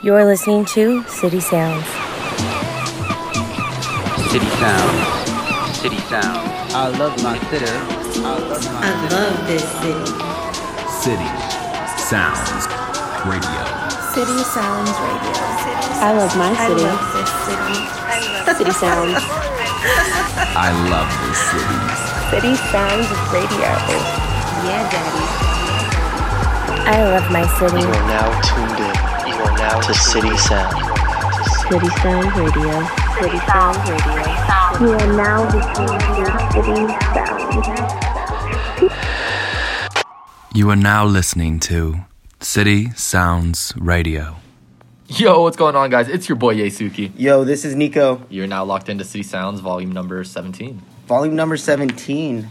You're listening to City Sounds. City Sounds. City Sounds. I love my city. I love my I love this city. City Sounds Radio. City Sounds Radio. I love my city. I city. love this city. City Sounds. I love this city. City Sounds Radio. Yeah, daddy. I love my city. You are now tuned in. You are now to City Sound. City Sound Radio. City Sound Radio. You are now listening to City Sounds. You are now listening to City Sounds Radio. Yo, what's going on, guys? It's your boy Yesuki. Yo, this is Nico. You're now locked into City Sounds, volume number 17. Volume number 17.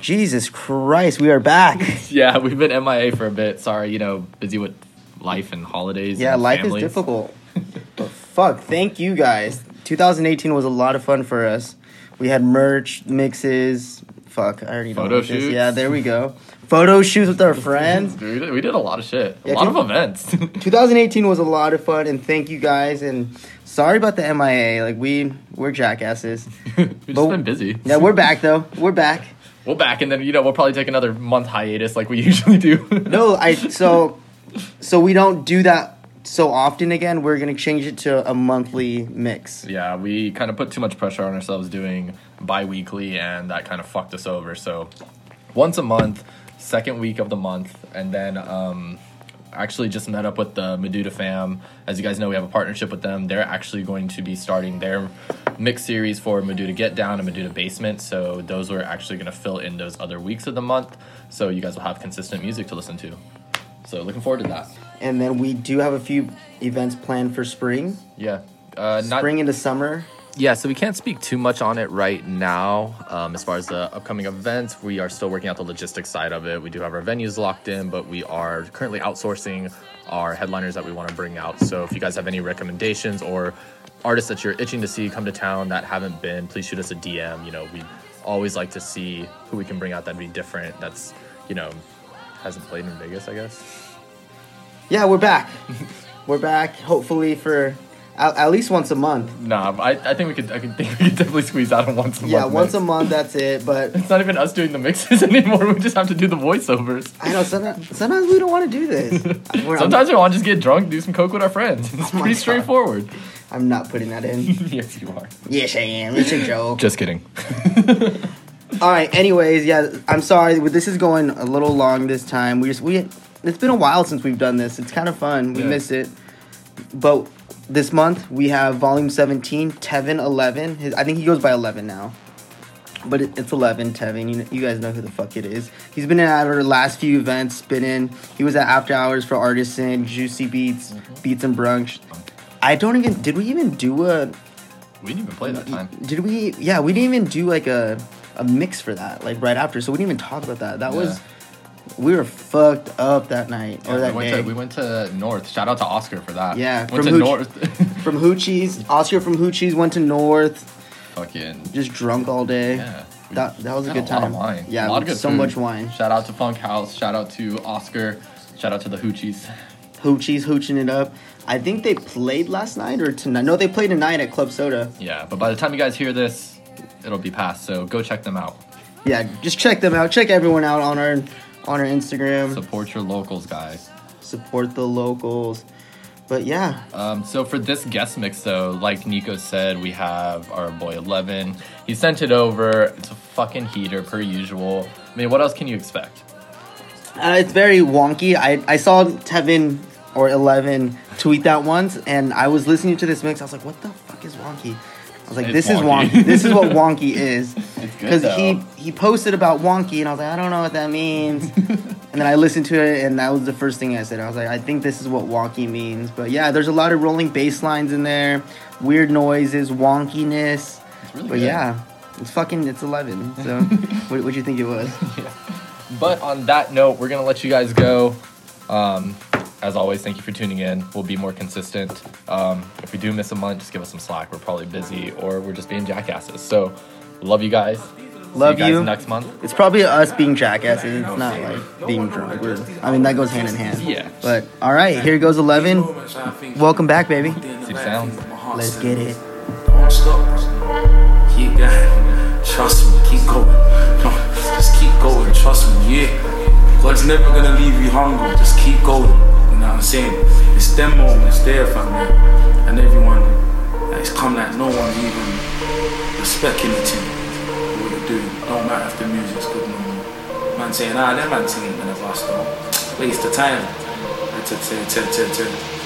Jesus Christ, we are back. Yeah, we've been MIA for a bit. Sorry, you know, busy with life and holidays. Yeah, and life families. is difficult. but fuck, thank you guys. 2018 was a lot of fun for us. We had merch, mixes. Fuck, I already know Photo what this- Yeah, there we go. Photo shoots with our friends. Dude, we did, a lot of shit. Yeah, a lot dude. of events. 2018 was a lot of fun, and thank you guys. And sorry about the MIA. Like we, we're jackasses. We've just been busy. Yeah, we're back though. We're back. We're back, and then, you know, we'll probably take another month hiatus like we usually do. No, I so so we don't do that so often again. We're gonna change it to a monthly mix. Yeah, we kind of put too much pressure on ourselves doing bi weekly, and that kind of fucked us over. So, once a month, second week of the month, and then um, actually just met up with the Meduda fam. As you guys know, we have a partnership with them. They're actually going to be starting their mix series for Meduda Get Down and Meduda Basement. So, those are actually going to fill in those other weeks of the month. So, you guys will have consistent music to listen to. So, looking forward to that. And then we do have a few events planned for spring, Yeah. Uh, not, spring into summer. Yeah, so we can't speak too much on it right now. Um, as far as the upcoming events, we are still working out the logistics side of it. We do have our venues locked in, but we are currently outsourcing our headliners that we want to bring out. So if you guys have any recommendations or artists that you're itching to see come to town that haven't been, please shoot us a DM. You know, we always like to see who we can bring out that'd be different. That's you know hasn't played in Vegas, I guess. Yeah, we're back. we're back. Hopefully for at, at least once a month. Nah, I, I think we could I could think we could definitely squeeze out a once a Yeah, month. Yeah, once a month. That's it. But It's not even us doing the mixes anymore. We just have to do the voiceovers. I know sometimes, sometimes we don't want to do this. Sometimes we want to just get drunk, do some coke with our friends. Oh it's Oh pretty straightforward. I'm, I'm not putting that in. yes, you are. yes, I am. It's a joke. Just kidding. All right. Anyways, yeah, I'm sorry. This is going a little long this time. We just we it's been a while since we've done this. It's kind of fun. We Yeah. miss it. But this month we have volume 17, Tevin 11. His, I think he goes by 11 now. But it, it's 11, Tevin. You, you guys know who the fuck it is. He's been in at our last few events. Been in. He was at After Hours for Artisan, Juicy Beats, mm-hmm. Beats and Brunch. I don't even. Did we even do a? We didn't even play that time. Did we? Yeah, we didn't even do like a a mix for that. Like right after, so we didn't even talk about that. That was. We were fucked up that night or that we, went day. to, we went to North. Shout out to Oscar for that. Yeah, went from to Hooch- North. from Hoochie's, Oscar from Hoochie's went to North, Fucking just drunk all day. yeah. That that was a good lot time. wine. Yeah, a lot of good so food. much wine. Shout out to Funk House. Shout out to Oscar. Shout out to the Hoochies. Hoochie's hooching it up. I think they played last night or tonight. No, they played tonight at Club Soda. Yeah, but by the time you guys hear this, it'll be passed. So go check them out. Yeah, just check them out. Check everyone out on our on our Instagram. Support your locals, guys. Support the locals. But yeah, Um, so for this guest mix, though, like Nico said, we have our boy Eleven. He sent it over. It's a fucking heater per usual. I mean, what else can you expect? Uh, it's very wonky. I, I saw Tevin or Eleven tweet that once, and I was listening to this mix. I was like, "What the fuck is wonky?" I was like, It's "This is wonky. wonky. this is what wonky is." Because he he posted about wonky, and I was like, "I don't know what that means." and then I listened to it, and that was the first thing I said. I was like, "I think this is what wonky means." But yeah, there's a lot of rolling bass lines in there, weird noises, wonkiness. Really But good. yeah, it's fucking it's eleven. So what would you think it was? Yeah. But on that note, we're gonna let you guys go. Um, as always, thank you for tuning in. We'll be more consistent. Um, if we do miss a month, just give us some slack. We're probably busy or we're just being jackasses. So, love you guys. Love See you, guys you. next month. It's probably us being jackasses. It's not like being drunk. We're, I mean, that goes hand in hand. Yeah. But all right, here goes eleven. Welcome back, baby. City Sounds. Let's get it. Don't stop. Keep going. Trust me. Keep going. Just keep going. Trust me. Yeah. God's never gonna leave you hungry. Just keep going. Know what I'm saying? It's them moments there, family. And everyone, it's come like no one even respecting the team. What you're doing. Don't matter if the music's good no more. Man saying, ah, that man singing gonna bust though. Waste of time. T- t- t- t- t-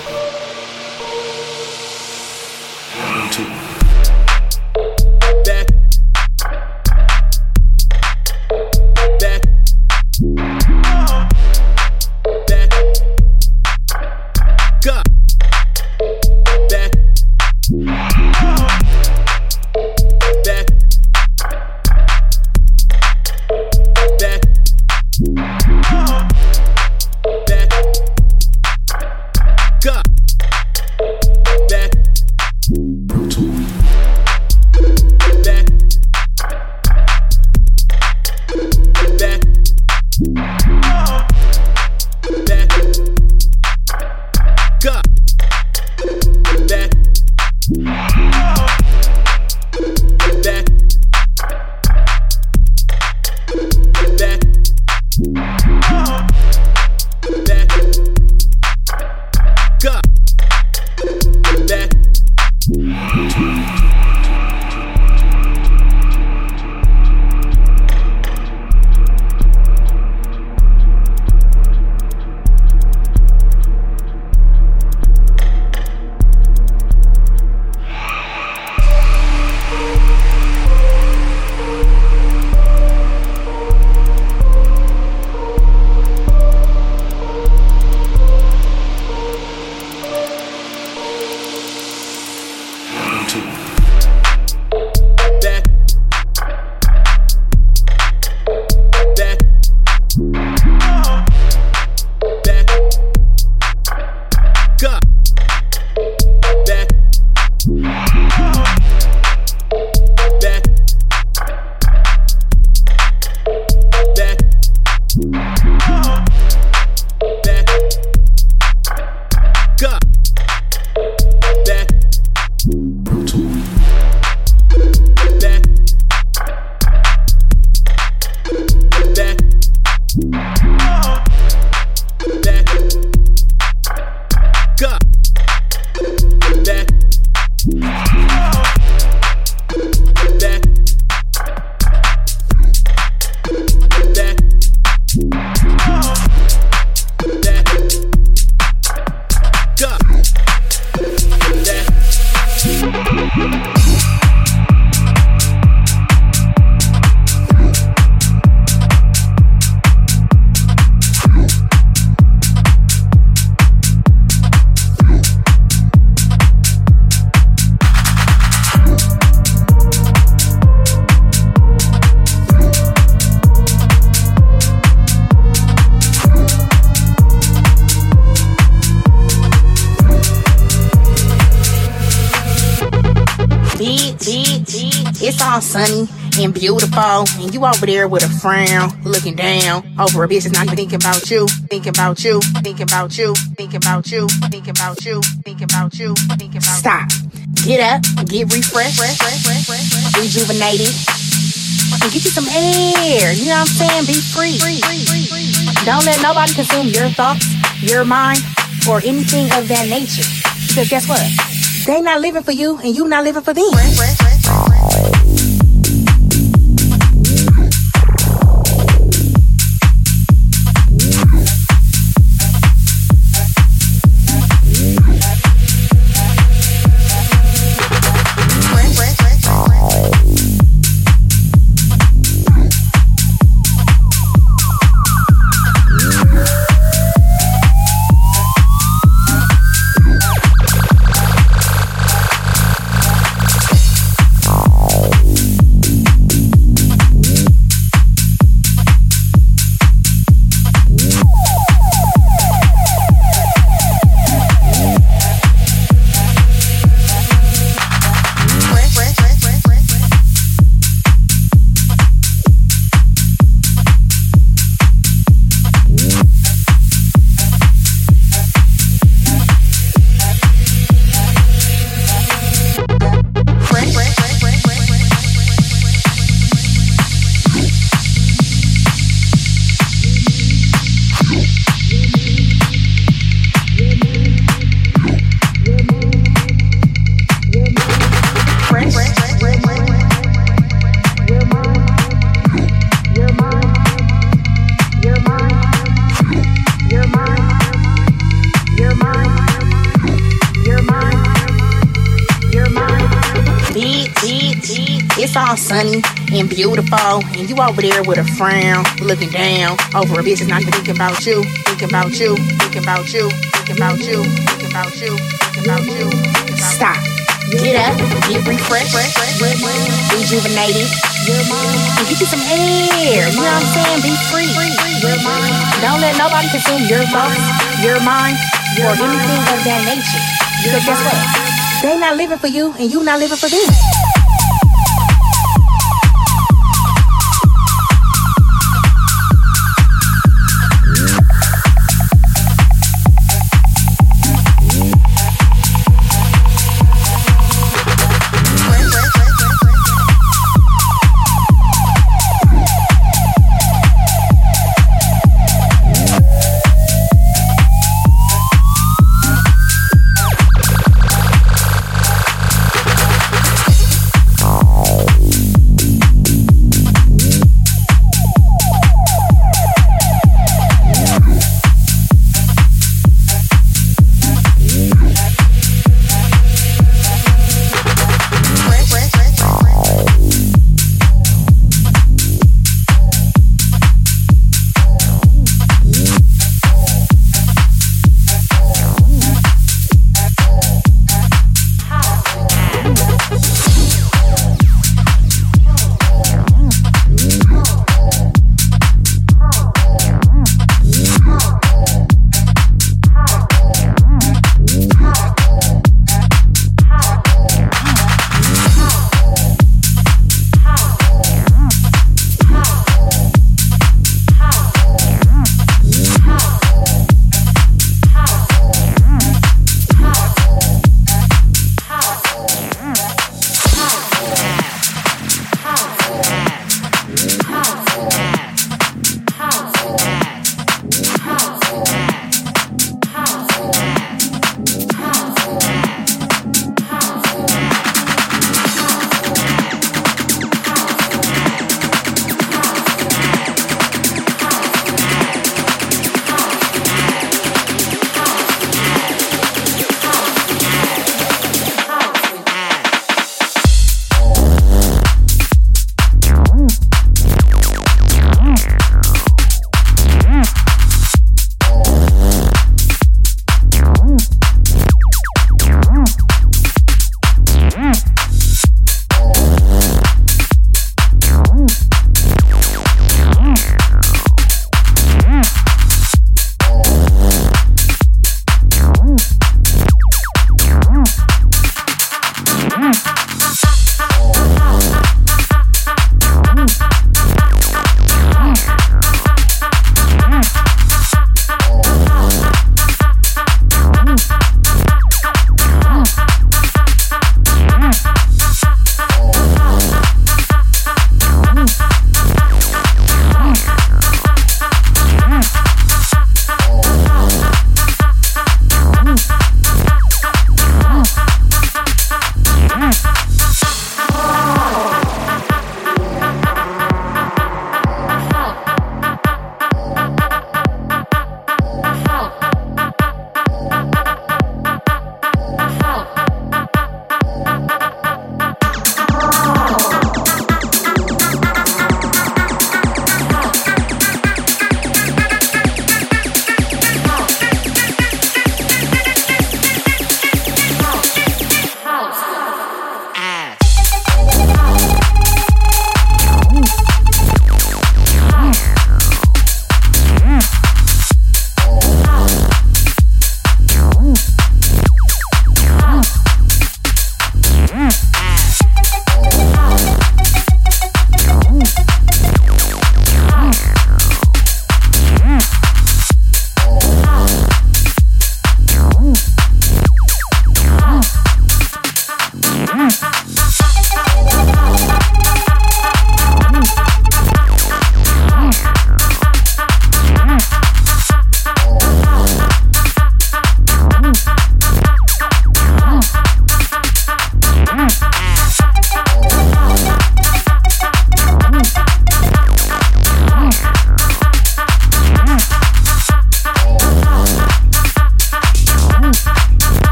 beautiful, and you over there with a frown, looking down over a bitch that's not even thinking about you, thinking about you, thinking about you, thinking about you, thinking about you, thinking about you, thinking about. Stop. Get up, get refreshed, rejuvenated, and get you some air. You know what I'm saying? Be free. Don't let nobody consume your thoughts, your mind, or anything of that nature. Because guess what? They not living for you, and you not living for them. Beautiful, and you over there with a frown, looking down over a bitch business, not even thinking about you, thinking about you, thinking about you, thinking about you, thinking about you, thinking about you. Stop. Get up, get refreshed, rejuvenated, and get you some air. You know what I'm saying? Be free. Don't let nobody consume your thoughts, your mind, or anything of that nature. Because guess what? They not living for you, and you not living for them.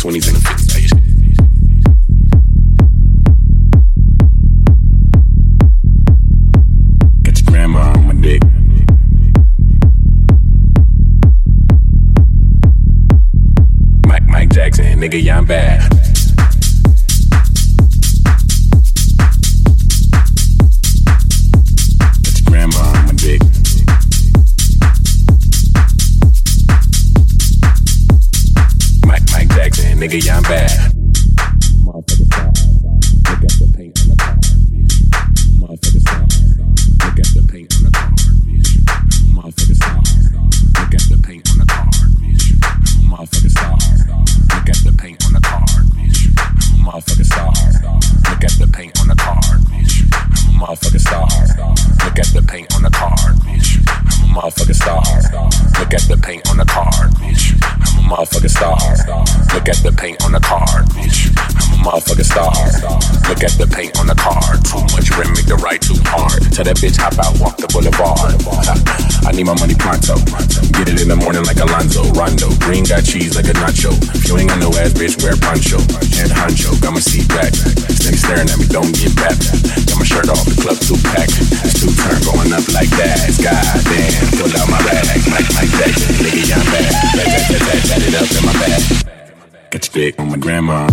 20 seconds. Get your grandma on my dick. Mike, Mike Jackson, nigga, yeah, I'm bad. nigga, yeah, I'm bad. get the paint on the car. Too much rim, make the ride too hard. Tell that bitch hop out, walk the boulevard. I need my money pronto. Get it in the morning like Alonzo Rondo. Green got cheese like a nacho. If you ain't got no ass, bitch, wear poncho. Head honcho, got my seat back. This staring at me, don't get back. Got my shirt off, the club too packed. It's two turn going up like that. God damn. pull out my bag like like that. Nigga, I'm bad. Back, back, back, back, back it up in my bag. Got your dick on my grandma.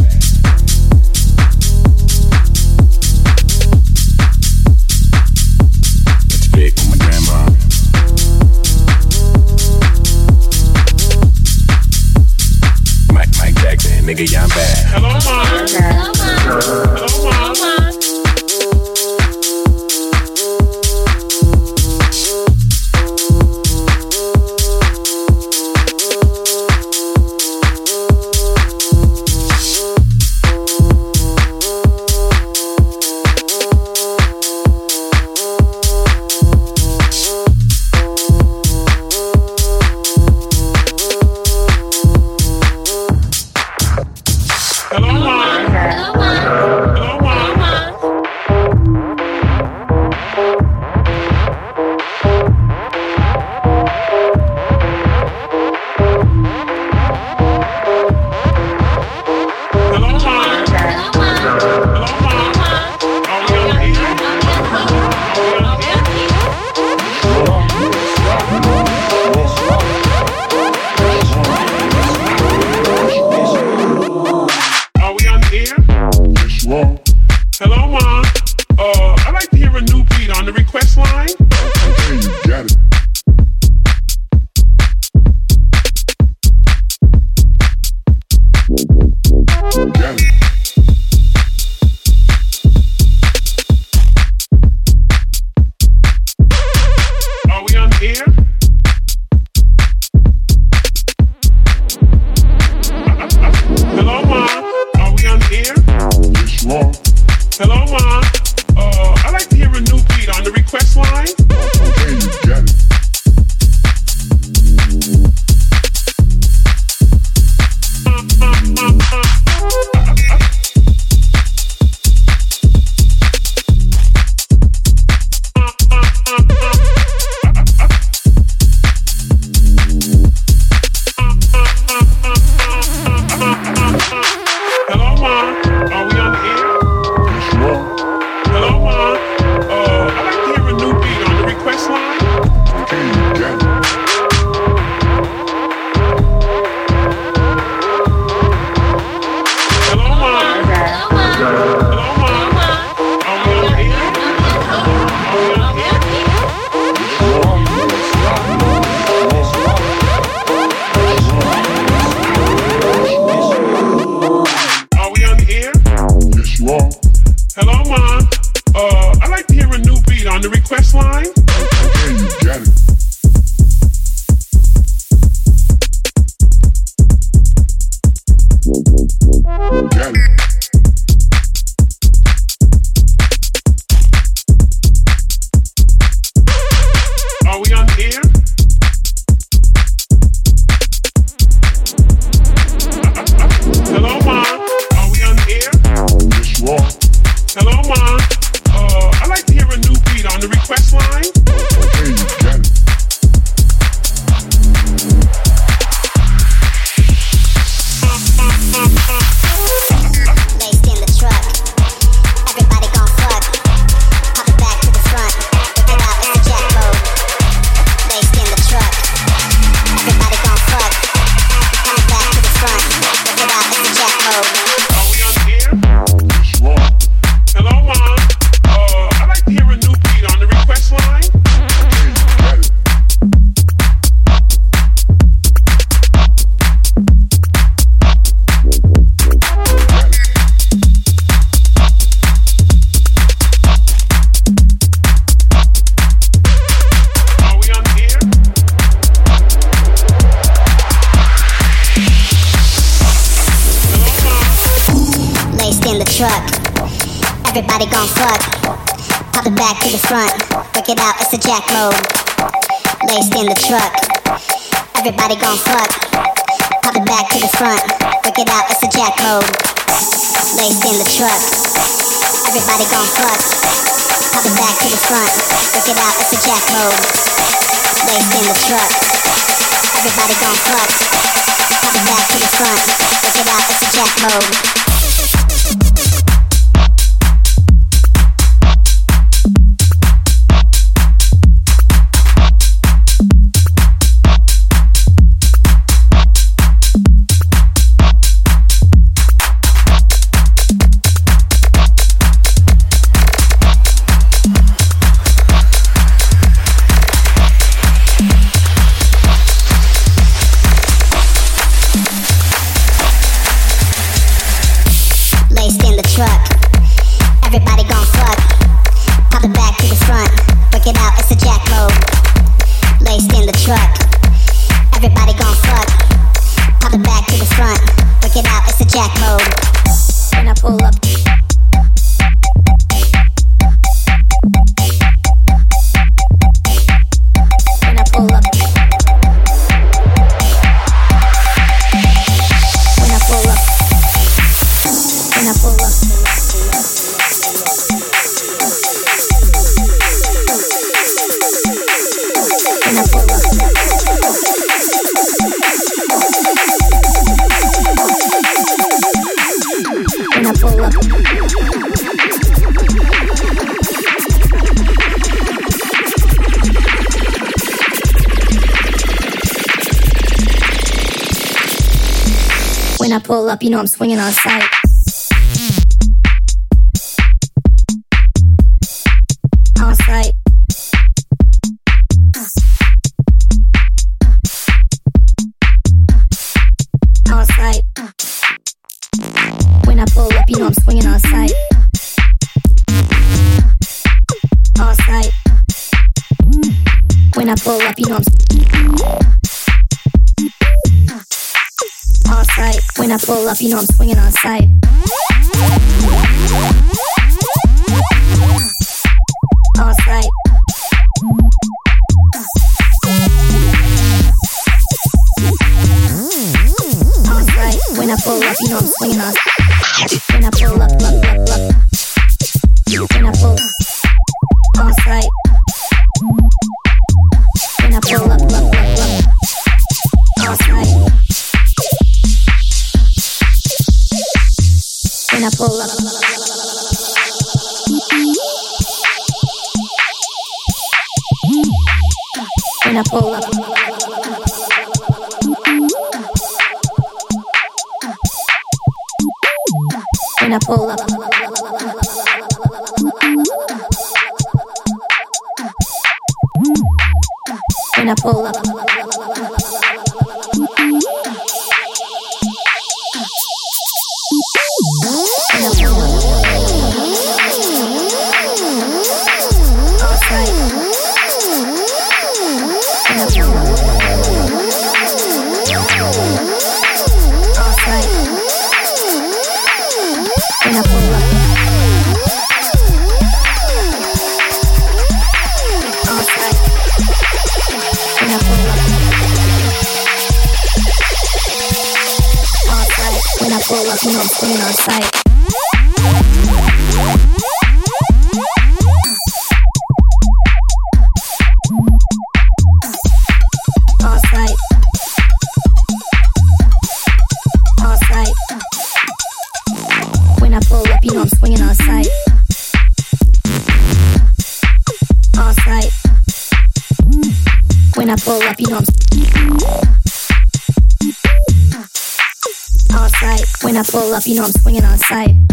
out, it's a jack mode. Waist in the truck. Everybody gone fuck. Pop it back to the front. Look it out, it's a jack mode. up, you know I'm swinging on sight. pull up, you know I'm swinging on sight. On sight. On sight. When I pull up, you know I'm swinging on. I pull up. When I pull up. When I pull up. Outside. On our sight. off, you know I'm swinging on sight.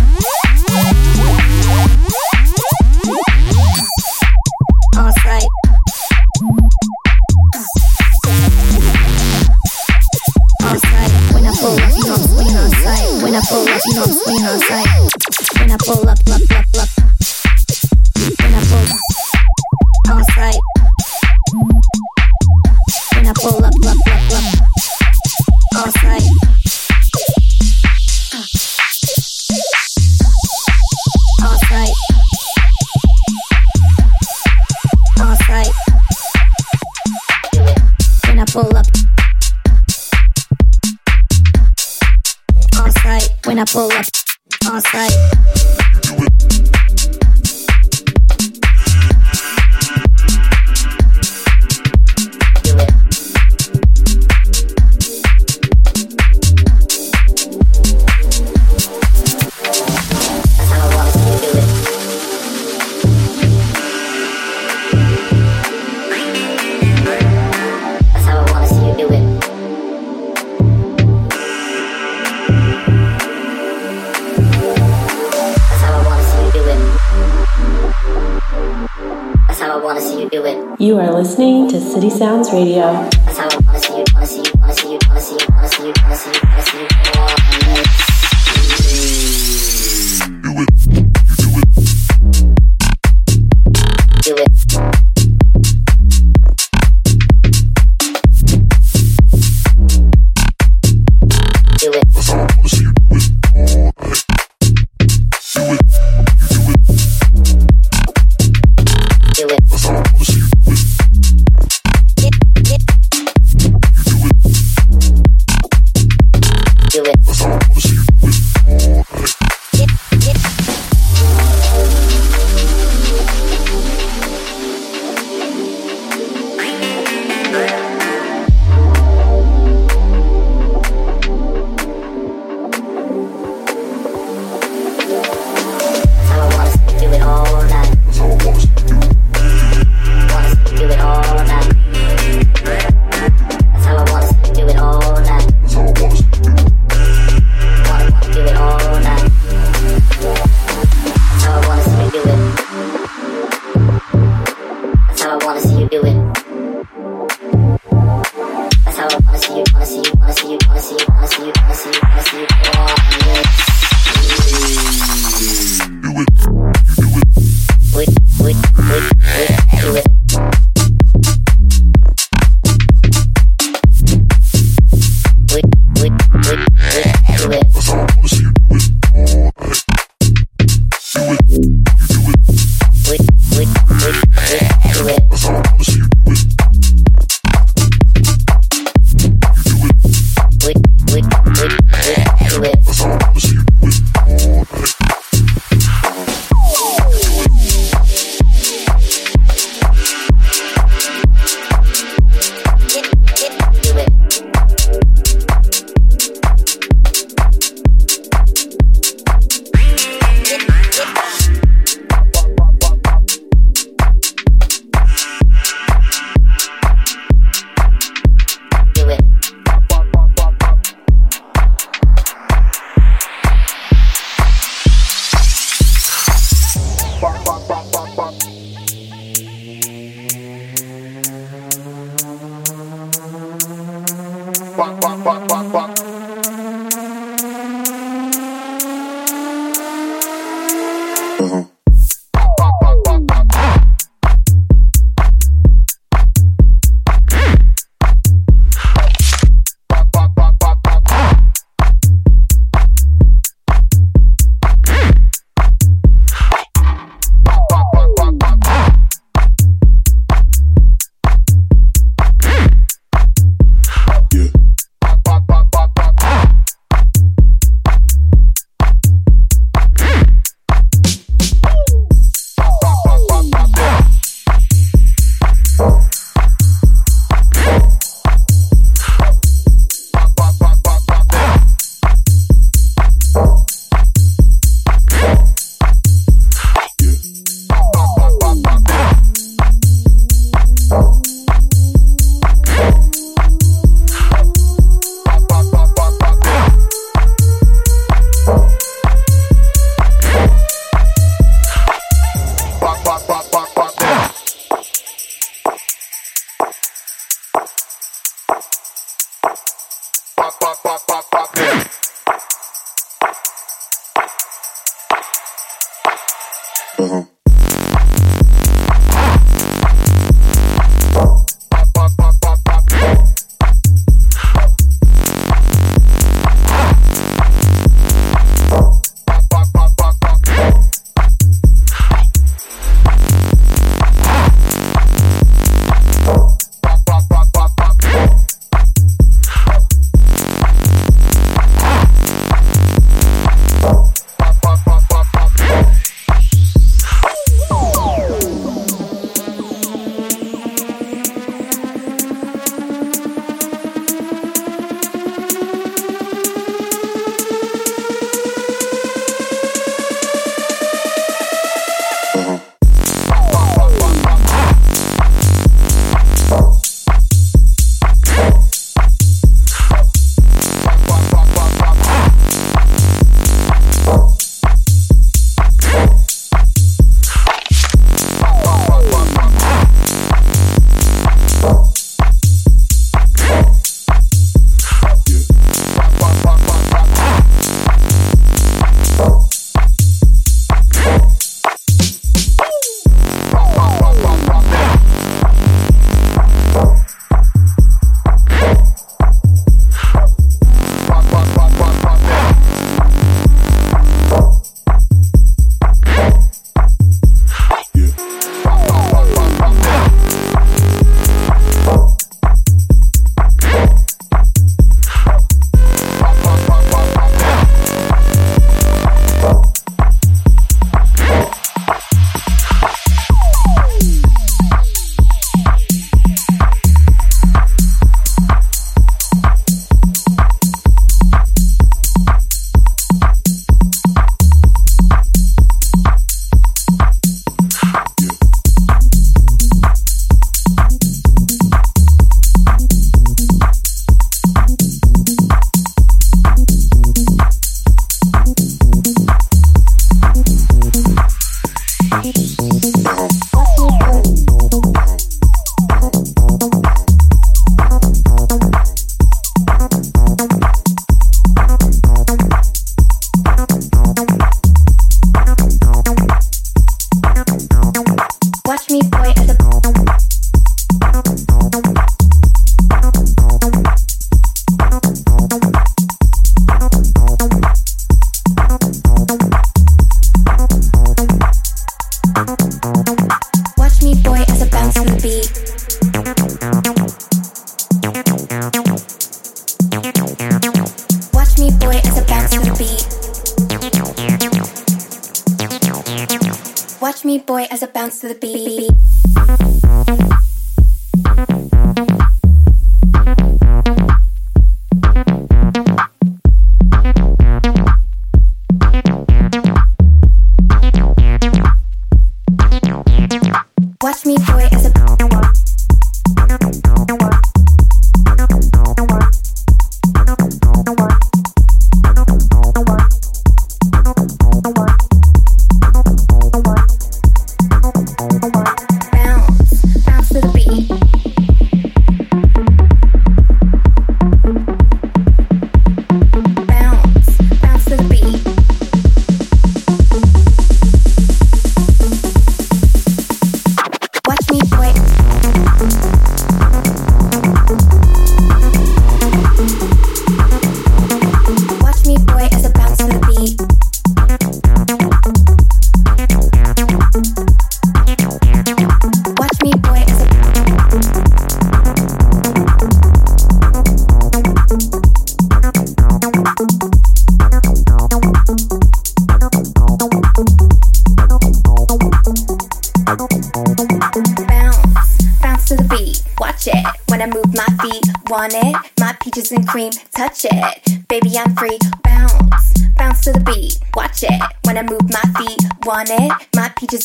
You are listening to City Sounds Radio.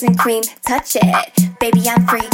And cream. Touch it, baby. I'm free.